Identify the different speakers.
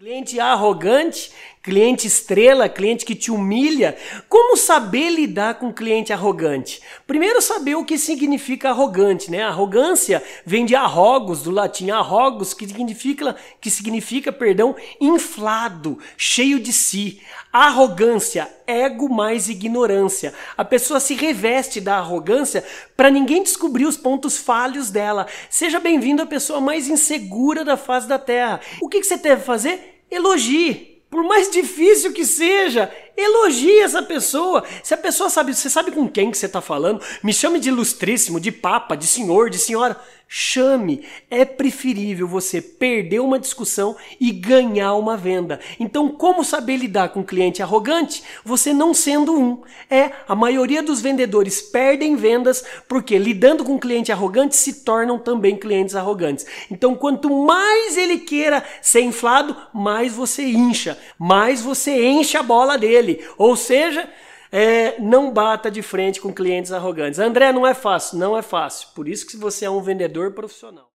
Speaker 1: Cliente arrogante, cliente estrela, cliente que te humilha. Como saber lidar com cliente arrogante? Primeiro saber o que significa arrogante, né? Arrogância vem de arrogos, do latim arrogos, que significa, que significa, perdão, inflado, cheio de si. Arrogância, ego mais ignorância. A pessoa se reveste da arrogância para ninguém descobrir os pontos falhos dela. Seja bem-vindo à pessoa mais insegura da face da Terra. O que, que você deve fazer? Elogie. Por mais difícil que seja, elogie essa pessoa. Se a pessoa sabe, você sabe com quem que você está falando, me chame de ilustríssimo, de papa, de senhor, de senhora. Chame. É preferível você perder uma discussão e ganhar uma venda. Então, como saber lidar com um cliente arrogante? Você não sendo um. É, a maioria dos vendedores perdem vendas porque lidando com um cliente arrogante se tornam também clientes arrogantes. Então, quanto mais ele queira ser inflado, mais você incha, mais você enche a bola dele. Ou seja, é, não bata de frente com clientes arrogantes. André, não é fácil, não é fácil. Por isso que você é um vendedor profissional.